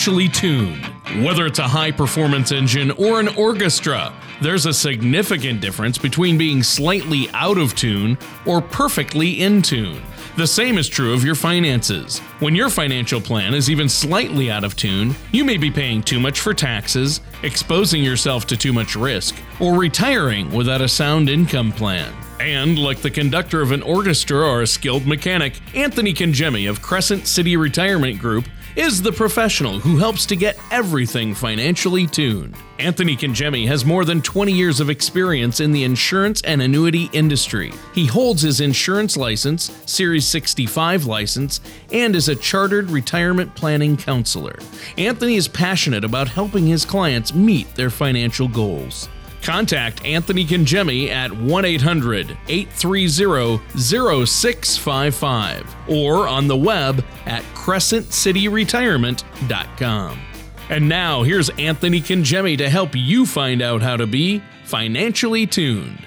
financially tuned. Whether it's a high performance engine or an orchestra, there's a significant difference between being slightly out of tune or perfectly in tune. The same is true of your finances. When your financial plan is even slightly out of tune, you may be paying too much for taxes, exposing yourself to too much risk, or retiring without a sound income plan. And, like the conductor of an orchestra or a skilled mechanic, Anthony Cangemi of Crescent City Retirement Group is the professional who helps to get everything financially tuned. Anthony Cangemi has more than 20 years of experience in the insurance and annuity industry. He holds his insurance license, Series 65 license, and is a chartered retirement planning counselor. Anthony is passionate about helping his clients meet their financial goals. Contact Anthony Cangemi at 1 800 830 0655 or on the web at crescentcityretirement.com. And now here's Anthony Cangemi to help you find out how to be financially tuned.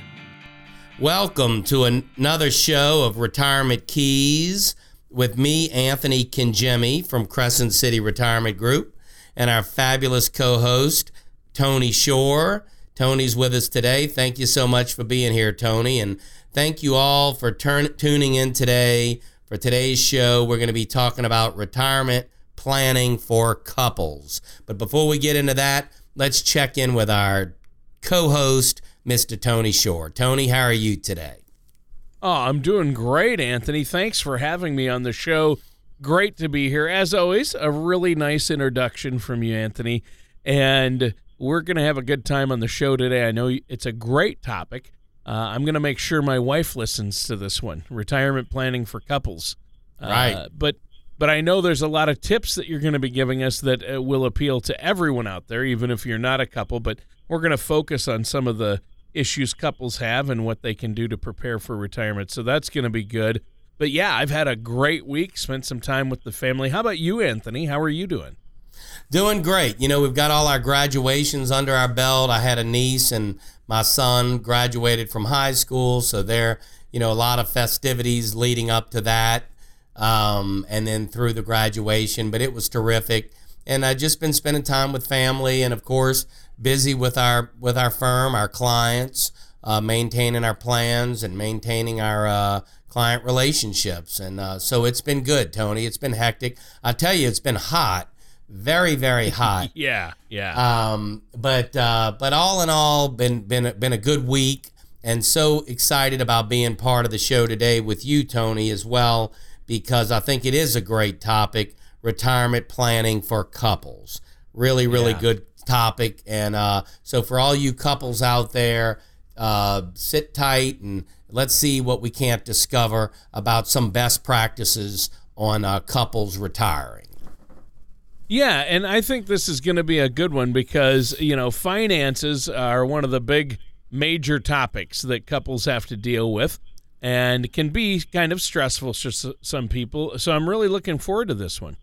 Welcome to another show of Retirement Keys with me, Anthony Cangemi from Crescent City Retirement Group, and our fabulous co host, Tony Shore. Tony's with us today. Thank you so much for being here, Tony. And thank you all for turn, tuning in today. For today's show, we're going to be talking about retirement planning for couples. But before we get into that, let's check in with our co host, Mr. Tony Shore. Tony, how are you today? Oh, I'm doing great, Anthony. Thanks for having me on the show. Great to be here. As always, a really nice introduction from you, Anthony. And we're going to have a good time on the show today. I know it's a great topic. Uh, I'm going to make sure my wife listens to this one retirement planning for couples. Uh, right. Uh, but but I know there's a lot of tips that you're going to be giving us that uh, will appeal to everyone out there, even if you're not a couple. But we're going to focus on some of the issues couples have and what they can do to prepare for retirement. So that's going to be good. But yeah, I've had a great week, spent some time with the family. How about you, Anthony? How are you doing? Doing great. You know, we've got all our graduations under our belt. I had a niece and my son graduated from high school, so there, you know, a lot of festivities leading up to that, um, and then through the graduation. But it was terrific, and I've just been spending time with family, and of course, busy with our with our firm, our clients, uh, maintaining our plans and maintaining our uh, client relationships, and uh, so it's been good, Tony. It's been hectic. I tell you, it's been hot very very hot. yeah, yeah. Um, but uh, but all in all, been been been a good week, and so excited about being part of the show today with you, Tony, as well, because I think it is a great topic: retirement planning for couples. Really, really yeah. good topic, and uh, so for all you couples out there, uh, sit tight and let's see what we can't discover about some best practices on uh, couples retiring. Yeah, and I think this is going to be a good one because, you know, finances are one of the big major topics that couples have to deal with and can be kind of stressful for some people. So I'm really looking forward to this one.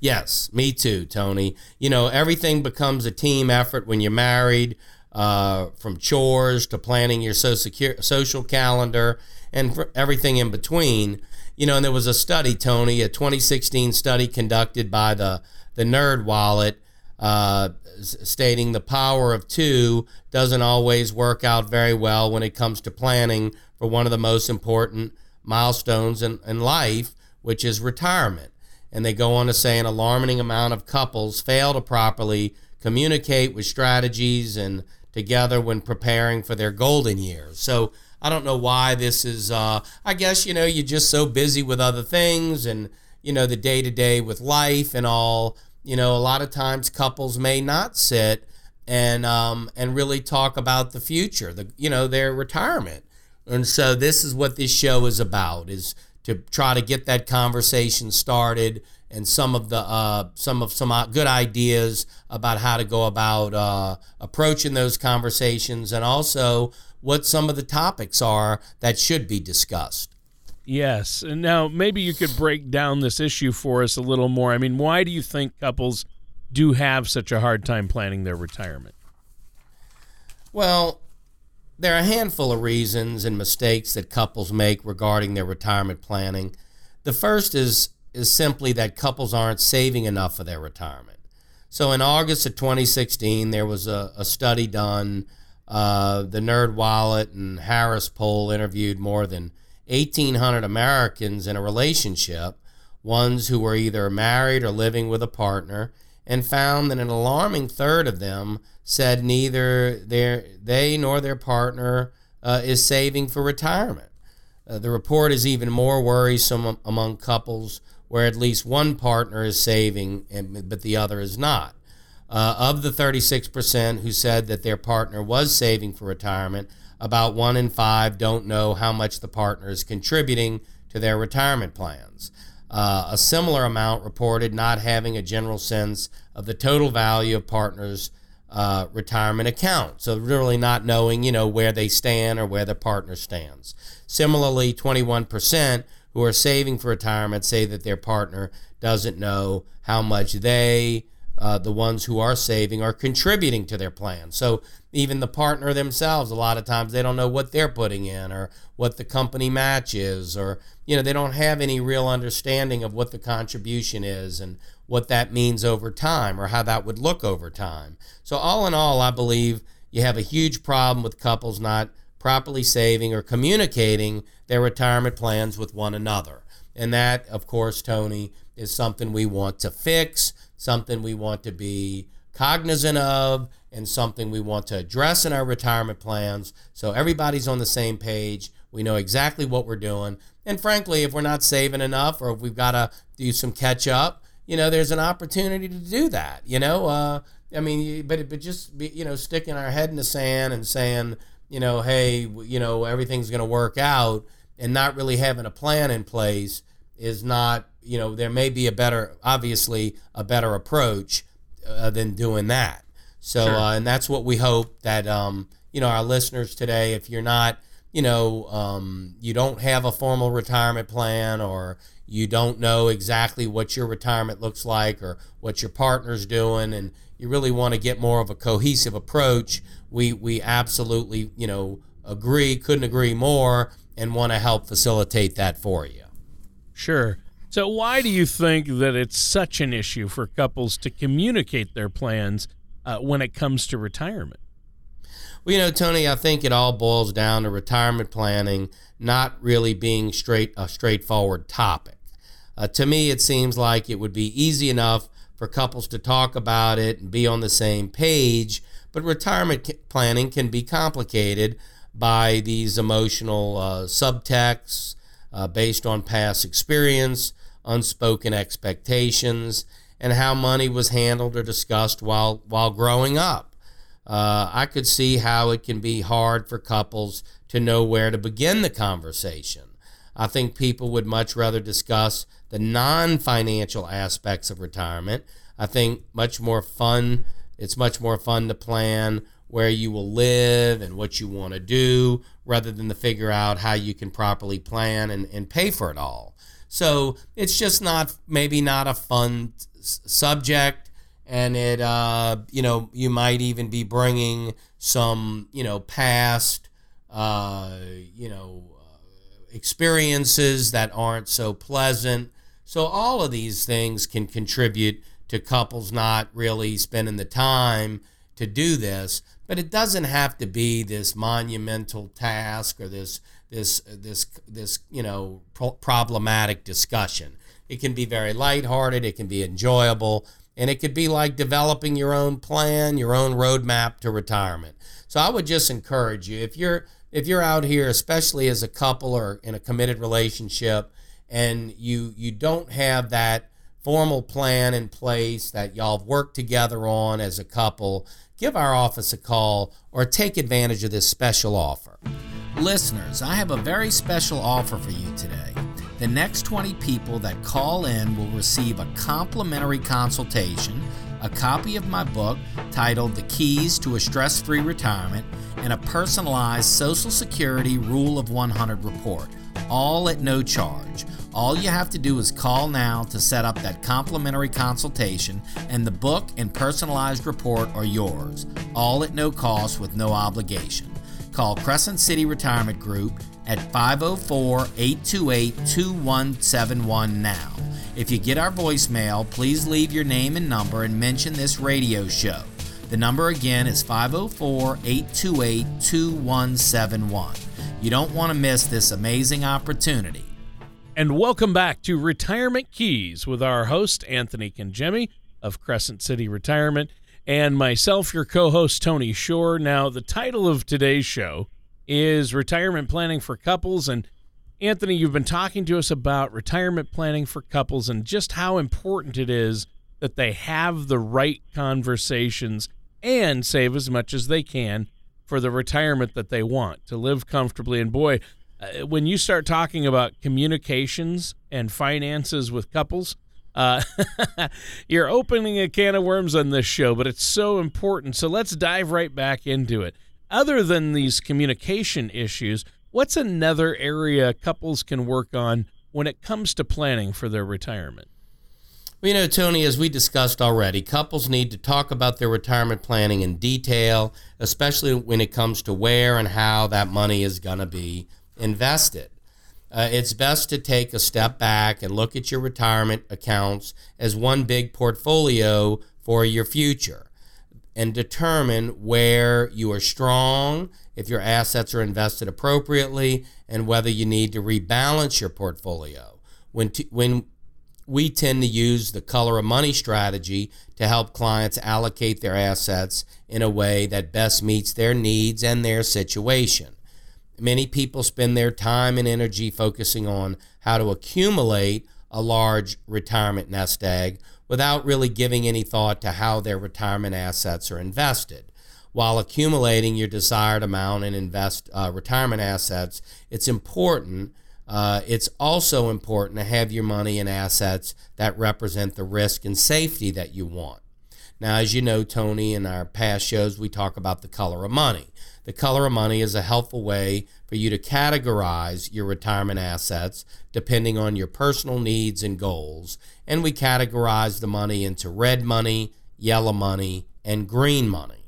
Yes, me too, Tony. You know, everything becomes a team effort when you're married, uh, from chores to planning your social calendar and everything in between. You know, and there was a study, Tony, a 2016 study conducted by the the NerdWallet, uh, stating the power of two doesn't always work out very well when it comes to planning for one of the most important milestones in, in life, which is retirement. And they go on to say an alarming amount of couples fail to properly communicate with strategies and together when preparing for their golden years. So I don't know why this is. Uh, I guess you know you're just so busy with other things and you know the day to day with life and all. You know, a lot of times couples may not sit and um, and really talk about the future, the you know their retirement. And so this is what this show is about: is to try to get that conversation started and some of the uh, some of some uh, good ideas about how to go about uh, approaching those conversations, and also what some of the topics are that should be discussed. Yes. And now maybe you could break down this issue for us a little more. I mean, why do you think couples do have such a hard time planning their retirement? Well, there are a handful of reasons and mistakes that couples make regarding their retirement planning. The first is is simply that couples aren't saving enough for their retirement. So in August of 2016, there was a, a study done. Uh, the NerdWallet and Harris poll interviewed more than 1,800 Americans in a relationship, ones who were either married or living with a partner, and found that an alarming third of them said neither their, they nor their partner uh, is saving for retirement. Uh, the report is even more worrisome among couples where at least one partner is saving, but the other is not. Uh, of the 36% who said that their partner was saving for retirement, about one in five don't know how much the partner is contributing to their retirement plans. Uh, a similar amount reported not having a general sense of the total value of partners' uh, retirement account. So really not knowing, you know, where they stand or where the partner stands. Similarly, 21% who are saving for retirement say that their partner doesn't know how much they, uh, the ones who are saving, are contributing to their plan. So even the partner themselves, a lot of times they don't know what they're putting in or what the company match is, or you know they don't have any real understanding of what the contribution is and what that means over time or how that would look over time. So all in all, I believe you have a huge problem with couples not properly saving or communicating their retirement plans with one another. And that, of course, Tony, is something we want to fix, something we want to be cognizant of, and something we want to address in our retirement plans so everybody's on the same page. We know exactly what we're doing. And frankly, if we're not saving enough or if we've got to do some catch up, you know, there's an opportunity to do that. You know, uh, I mean, but but just be, you know, sticking our head in the sand and saying, you know, hey, you know, everything's going to work out and not really having a plan in place is not, you know, there may be a better, obviously, a better approach uh, than doing that. So, sure. uh, and that's what we hope that, um, you know, our listeners today, if you're not, you know, um, you don't have a formal retirement plan or you don't know exactly what your retirement looks like or what your partner's doing and you really want to get more of a cohesive approach, we we absolutely you know agree, couldn't agree more, and want to help facilitate that for you. Sure. So why do you think that it's such an issue for couples to communicate their plans uh, when it comes to retirement? Well, you know, Tony, I think it all boils down to retirement planning not really being straight a straightforward topic. Uh, to me, it seems like it would be easy enough for couples to talk about it and be on the same page. But retirement planning can be complicated by these emotional uh, subtexts uh, based on past experience, unspoken expectations, and how money was handled or discussed while while growing up. Uh, I could see how it can be hard for couples to know where to begin the conversation. I think people would much rather discuss the non financial aspects of retirement. I think much more fun, it's much more fun to plan where you will live and what you want to do rather than to figure out how you can properly plan and, and pay for it all. So it's just not, maybe not a fun s- subject. And it, uh, you know, you might even be bringing some, you know, past, uh, you know, experiences that aren't so pleasant. So, all of these things can contribute to couples not really spending the time to do this. But it doesn't have to be this monumental task or this this this this you know pro- problematic discussion. It can be very lighthearted. It can be enjoyable, and it could be like developing your own plan, your own roadmap to retirement. So I would just encourage you if you're if you're out here, especially as a couple or in a committed relationship, and you you don't have that formal plan in place that y'all have worked together on as a couple, give our office a call or take advantage of this special offer. Listeners, I have a very special offer for you today. The next 20 people that call in will receive a complimentary consultation, a copy of my book titled The Keys to a Stress Free Retirement and a personalized Social Security Rule of 100 report, all at no charge. All you have to do is call now to set up that complimentary consultation, and the book and personalized report are yours, all at no cost with no obligation. Call Crescent City Retirement Group at 504 828 2171 now. If you get our voicemail, please leave your name and number and mention this radio show. The number again is 504 828 2171. You don't want to miss this amazing opportunity. And welcome back to Retirement Keys with our host, Anthony Cangemi of Crescent City Retirement, and myself, your co host, Tony Shore. Now, the title of today's show is Retirement Planning for Couples. And Anthony, you've been talking to us about retirement planning for couples and just how important it is that they have the right conversations and save as much as they can for the retirement that they want to live comfortably. And boy, uh, when you start talking about communications and finances with couples, uh, you're opening a can of worms on this show, but it's so important. So let's dive right back into it. Other than these communication issues, What's another area couples can work on when it comes to planning for their retirement? You know, Tony, as we discussed already, couples need to talk about their retirement planning in detail, especially when it comes to where and how that money is going to be invested. Uh, it's best to take a step back and look at your retirement accounts as one big portfolio for your future and determine where you are strong, if your assets are invested appropriately, and whether you need to rebalance your portfolio. When, t- when we tend to use the color of money strategy to help clients allocate their assets in a way that best meets their needs and their situation. Many people spend their time and energy focusing on how to accumulate a large retirement nest egg without really giving any thought to how their retirement assets are invested. While accumulating your desired amount in invest uh, retirement assets, it's important. Uh, it's also important to have your money and assets that represent the risk and safety that you want. Now, as you know, Tony, in our past shows, we talk about the color of money. The color of money is a helpful way for you to categorize your retirement assets depending on your personal needs and goals. And we categorize the money into red money, yellow money, and green money.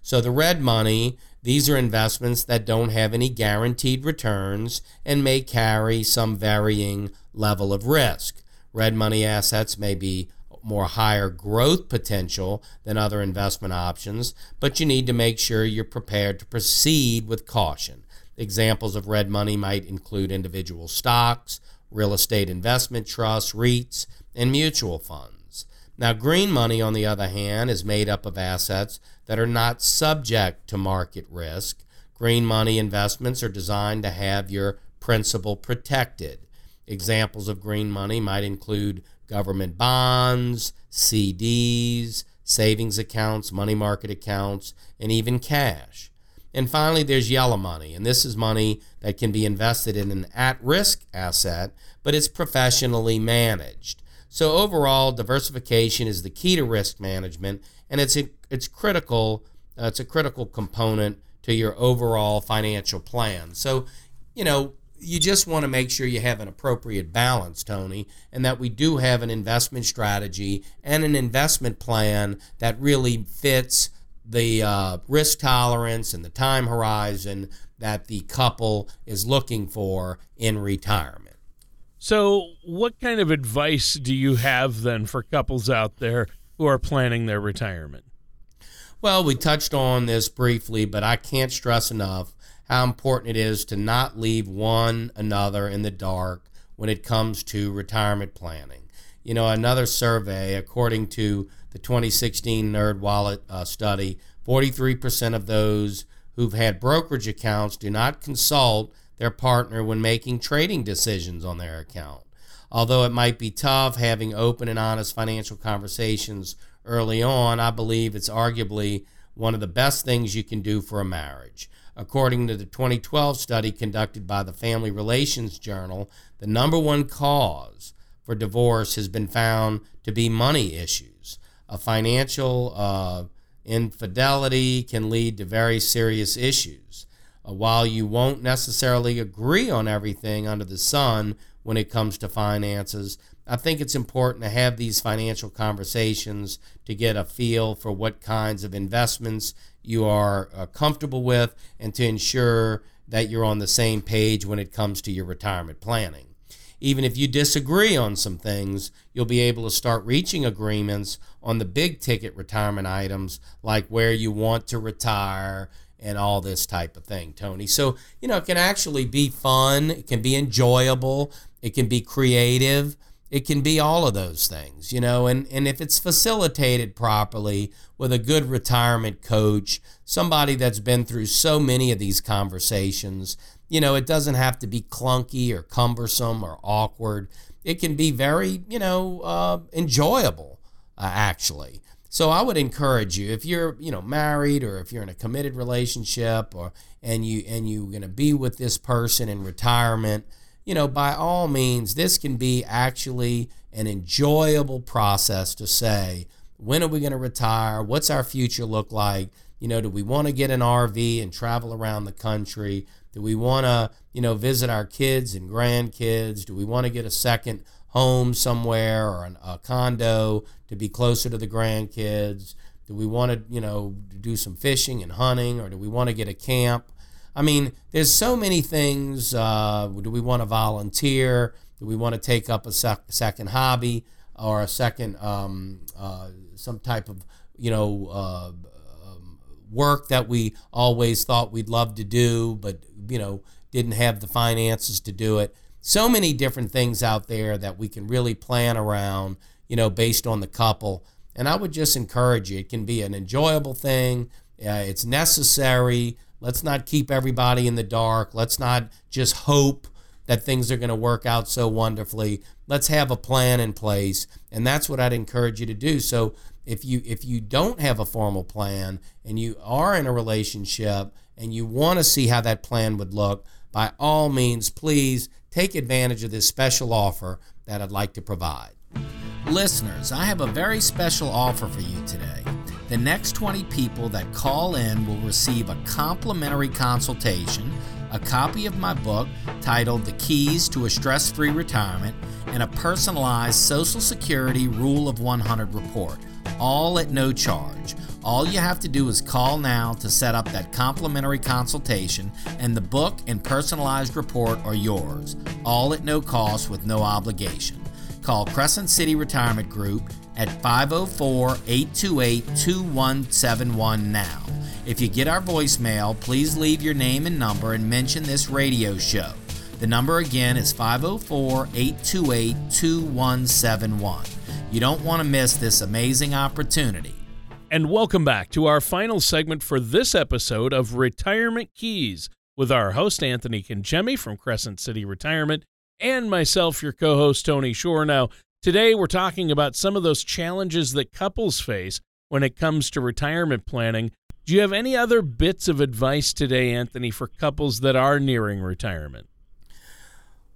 So the red money, these are investments that don't have any guaranteed returns and may carry some varying level of risk. Red money assets may be more higher growth potential than other investment options, but you need to make sure you're prepared to proceed with caution. Examples of red money might include individual stocks, real estate investment trusts, REITs, and mutual funds. Now, green money, on the other hand, is made up of assets that are not subject to market risk. Green money investments are designed to have your principal protected. Examples of green money might include government bonds, CDs, savings accounts, money market accounts, and even cash. And finally, there's yellow money, and this is money that can be invested in an at risk asset, but it's professionally managed. So, overall, diversification is the key to risk management, and it's, it's critical. Uh, it's a critical component to your overall financial plan. So, you know, you just want to make sure you have an appropriate balance, Tony, and that we do have an investment strategy and an investment plan that really fits the uh, risk tolerance and the time horizon that the couple is looking for in retirement. So, what kind of advice do you have then for couples out there who are planning their retirement? Well, we touched on this briefly, but I can't stress enough how important it is to not leave one another in the dark when it comes to retirement planning. You know, another survey, according to the 2016 NerdWallet uh, study, 43% of those who've had brokerage accounts do not consult their partner when making trading decisions on their account. Although it might be tough having open and honest financial conversations early on, I believe it's arguably one of the best things you can do for a marriage. According to the 2012 study conducted by the Family Relations Journal, the number one cause for divorce has been found to be money issues. A financial uh, infidelity can lead to very serious issues. Uh, while you won't necessarily agree on everything under the sun when it comes to finances, I think it's important to have these financial conversations to get a feel for what kinds of investments you are uh, comfortable with and to ensure that you're on the same page when it comes to your retirement planning. even if you disagree on some things, you'll be able to start reaching agreements on the big ticket retirement items like where you want to retire and all this type of thing, Tony. So, you know, it can actually be fun, it can be enjoyable, it can be creative, it can be all of those things, you know, and, and if it's facilitated properly with a good retirement coach, somebody that's been through so many of these conversations, you know, it doesn't have to be clunky or cumbersome or awkward. It can be very, you know, uh, enjoyable, uh, actually. So I would encourage you if you're, you know, married or if you're in a committed relationship or and you and you're going to be with this person in retirement, you know, by all means, this can be actually an enjoyable process to say, when are we going to retire? What's our future look like? You know, do we want to get an RV and travel around the country? Do we want to, you know, visit our kids and grandkids? Do we want to get a second home somewhere or an, a condo to be closer to the grandkids? Do we want to, you know, do some fishing and hunting, or do we want to get a camp? I mean, there's so many things. Uh, do we want to volunteer? Do we want to take up a sec- second hobby or a second, um, uh, some type of, you know, uh, um, work that we always thought we'd love to do, but, you know, didn't have the finances to do it? So many different things out there that we can really plan around, you know, based on the couple. And I would just encourage you. It can be an enjoyable thing. Uh, it's necessary. Let's not keep everybody in the dark. Let's not just hope that things are going to work out so wonderfully. Let's have a plan in place, and that's what I'd encourage you to do. So if you if you don't have a formal plan and you are in a relationship and you want to see how that plan would look, by all means, please take advantage of this special offer that I'd like to provide. Listeners, I have a very special offer for you today. The next 20 people that call in will receive a complimentary consultation, a copy of my book titled The Keys to a Stress Free Retirement, and a personalized Social Security Rule of 100 report, all at no charge. All you have to do is call now to set up that complimentary consultation, and the book and personalized report are yours, all at no cost with no obligation. Call Crescent City Retirement Group at 504 828 2171 now. If you get our voicemail, please leave your name and number and mention this radio show. The number again is 504 828 2171. You don't want to miss this amazing opportunity and welcome back to our final segment for this episode of Retirement Keys with our host, Anthony Cangemi from Crescent City Retirement, and myself, your co host, Tony Shore. Now, today we're talking about some of those challenges that couples face when it comes to retirement planning. Do you have any other bits of advice today, Anthony, for couples that are nearing retirement?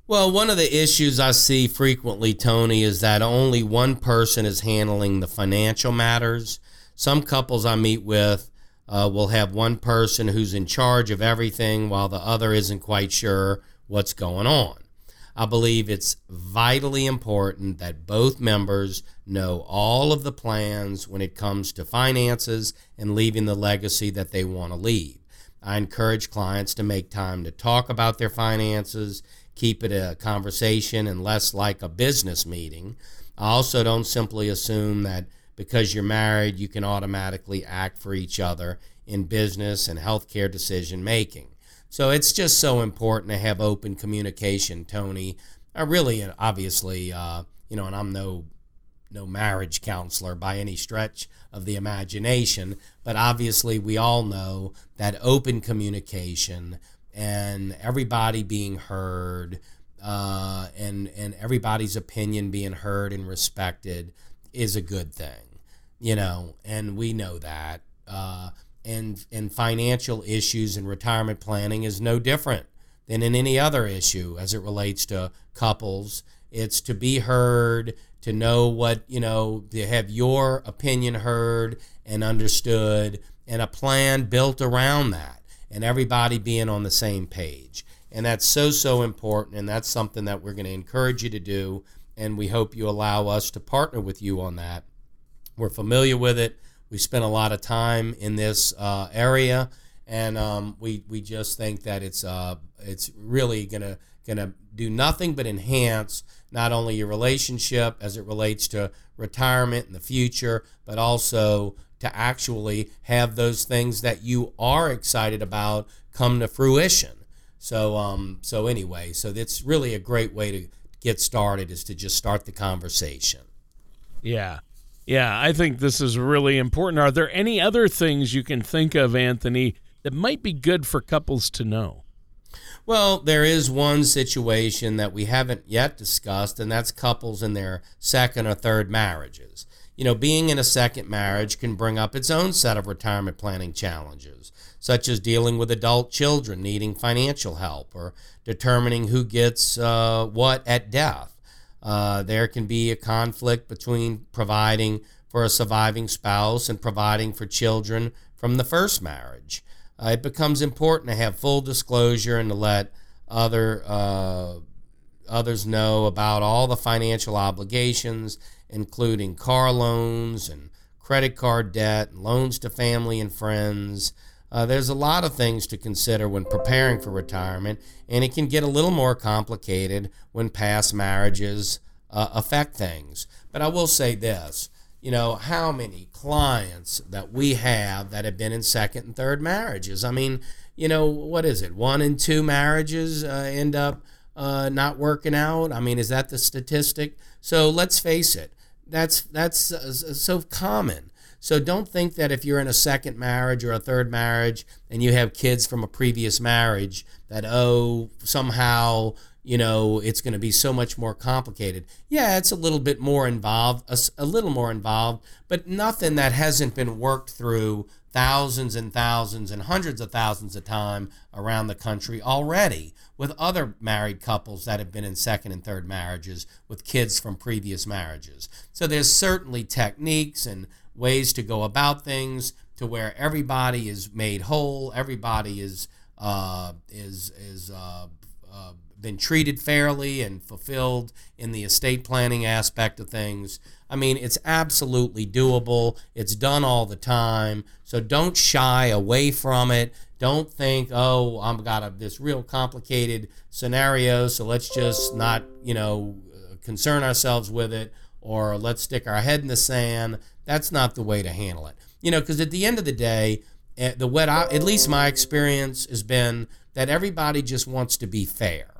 Well, one of the issues I see frequently, Tony, is that only one person is handling the financial matters some couples I meet with uh, will have one person who's in charge of everything while the other isn't quite sure what's going on. I believe it's vitally important that both members know all of the plans when it comes to finances and leaving the legacy that they want to leave. I encourage clients to make time to talk about their finances, keep it a conversation and less like a business meeting. I also don't simply assume that because you're married, you can automatically act for each other in business and healthcare decision making. So it's just so important to have open communication, Tony. I really, obviously, uh, you know, and I'm no no marriage counselor by any stretch of the imagination, but obviously we all know that open communication and everybody being heard uh, and and everybody's opinion being heard and respected is a good thing you know, and we know that. Uh, and and financial issues and retirement planning is no different than in any other issue as it relates to couples. It's to be heard, to know what you know, to have your opinion heard and understood, and a plan built around that, and everybody being on the same page. And that's so so important, and that's something that we're going to encourage you to do. And we hope you allow us to partner with you on that we're familiar with it. We spent a lot of time in this uh, area, and um, we we just think that it's uh it's really gonna gonna do nothing but enhance not only your relationship as it relates to retirement in the future, but also to actually have those things that you are excited about come to fruition. So um so anyway, so it's really a great way to get started is to just start the conversation. Yeah. Yeah, I think this is really important. Are there any other things you can think of, Anthony, that might be good for couples to know? Well, there is one situation that we haven't yet discussed, and that's couples in their second or third marriages. You know, being in a second marriage can bring up its own set of retirement planning challenges, such as dealing with adult children needing financial help or determining who gets uh, what at death. Uh, there can be a conflict between providing for a surviving spouse and providing for children from the first marriage uh, it becomes important to have full disclosure and to let other uh, others know about all the financial obligations, including car loans and credit card debt, and loans to family and friends. Uh, there's a lot of things to consider when preparing for retirement, and it can get a little more complicated when past marriages uh, affect things. But I will say this you know, how many clients that we have that have been in second and third marriages. I mean, you know, what is it? One in two marriages uh, end up uh, not working out. I mean, is that the statistic? So let's face it, that's that's uh, so common. So don't think that if you're in a second marriage or a third marriage and you have kids from a previous marriage that oh somehow you know, it's going to be so much more complicated. Yeah, it's a little bit more involved, a, a, little more involved, but nothing that hasn't been worked through thousands and thousands and hundreds of thousands of time around the country already with other married couples that have been in second and third marriages with kids from previous marriages. So there's certainly techniques and ways to go about things to where everybody is made whole, everybody is uh, is is uh, uh, been treated fairly and fulfilled in the estate planning aspect of things. I mean, it's absolutely doable. It's done all the time. So don't shy away from it. Don't think, oh, I've got a, this real complicated scenario, so let's just not, you know, concern ourselves with it or let's stick our head in the sand. That's not the way to handle it. You know, because at the end of the day, eh, the what I, at least my experience has been that everybody just wants to be fair.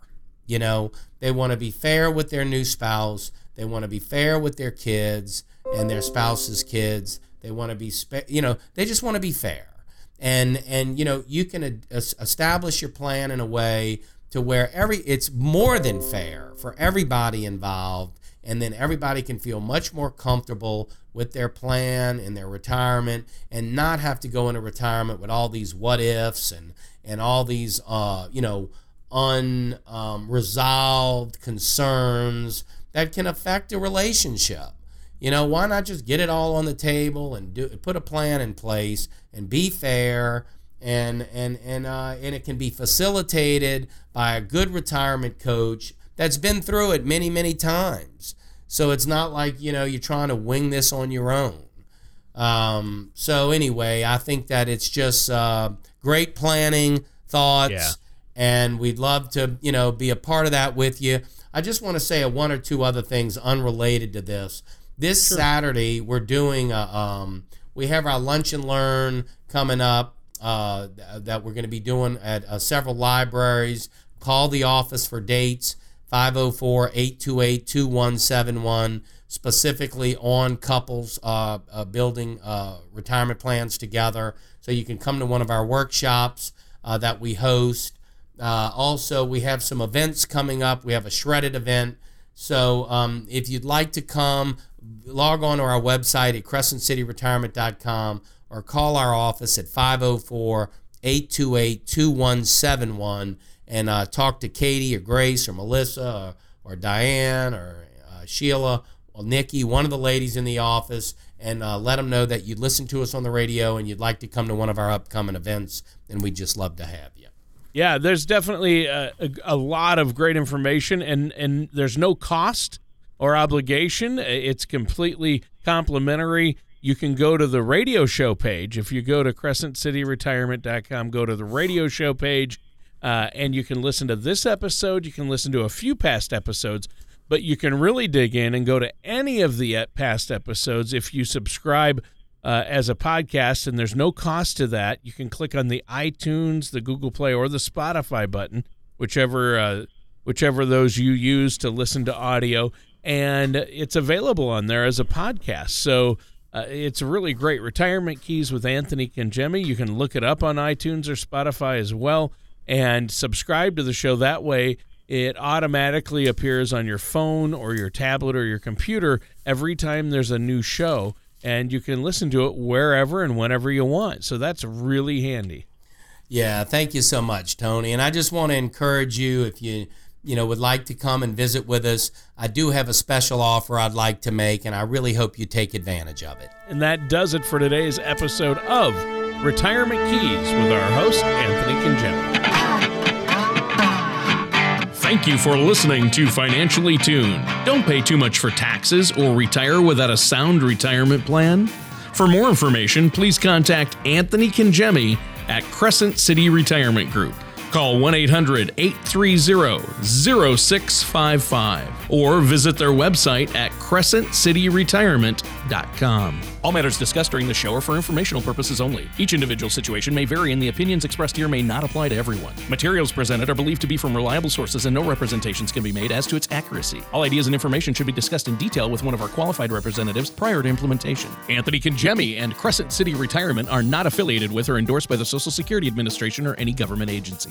You know, they want to be fair with their new spouse. They want to be fair with their kids and their spouse's kids. They want to be, you know, they just want to be fair. And and you know, you can establish your plan in a way to where every it's more than fair for everybody involved and then everybody can feel much more comfortable with their plan and their retirement and not have to go into retirement with all these what ifs and and all these uh you know unresolved um, concerns that can affect a relationship. You know, why not just get it all on the table and do put a plan in place and be fair and and and uh, and it can be facilitated by a good retirement coach that's been through it many many times. So it's not like you know you're trying to wing this on your own. Um, so anyway, I think that it's just uh, great planning, thoughts. Yeah and we'd love to, you know, be a part of that with you. I just want to say a one or two other things unrelated to this. This sure. Saturday, we're doing a, um, we have our lunch and learn coming up uh, that we're going to be doing at uh, several libraries. Call the office for dates 504 828 2171, specifically on couples uh, uh, building uh, retirement plans together. So you can come to one of our workshops uh, that we host. Uh, also, we have some events coming up. We have a shredded event. So um, if you'd like to come, log on to our website at crescentcityretirement.com or call our office at 504 828 2171 and uh, talk to Katie or Grace or Melissa or, or Diane or uh, Sheila or Nikki, one of the ladies in the office, and uh, let them know that you listen to us on the radio and you'd like to come to one of our upcoming events, and we'd just love to have you. Yeah, there's definitely a, a, a, lot of great information, and, and there's no cost or obligation. It's completely complimentary. you can go to the radio show page. If you go to crescentcityretirement.com, go to the radio show page, uh, and you can listen to this episode. You can listen to a few past episodes, but you can really dig in and go to any of the past episodes if you subscribe uh, as a podcast, and there's no cost to that. You can click on the iTunes, the Google Play, or the Spotify button, whichever uh, whichever those you use to listen to audio, and it's available on there as a podcast. So. Uh, it's a really great. Retirement Keys with Anthony Cangemi. You can look it up on iTunes or Spotify as well and subscribe to the show. That way, it automatically appears on your phone or your tablet or your computer every time there's a new show, and you can listen to it wherever and whenever you want. So that's really handy. Yeah, thank you so much, Tony. And I just want to encourage you if you you know would like to come and visit with us, I do have a special offer I'd like to make, and I really hope you take advantage of it. And that does it for today's episode of Retirement Keys with our host Anthony Cangemi. Thank you for listening to Financially Tuned. Don't pay too much for taxes or retire without a sound retirement plan. For more information, please contact Anthony Cangemi at Crescent City Retirement Group. Call 1 800 830 0655 or visit their website at crescentcityretirement.com. All matters discussed during the show are for informational purposes only. Each individual situation may vary, and the opinions expressed here may not apply to everyone. Materials presented are believed to be from reliable sources, and no representations can be made as to its accuracy. All ideas and information should be discussed in detail with one of our qualified representatives prior to implementation. Anthony Cangemi and Crescent City Retirement are not affiliated with or endorsed by the Social Security Administration or any government agency.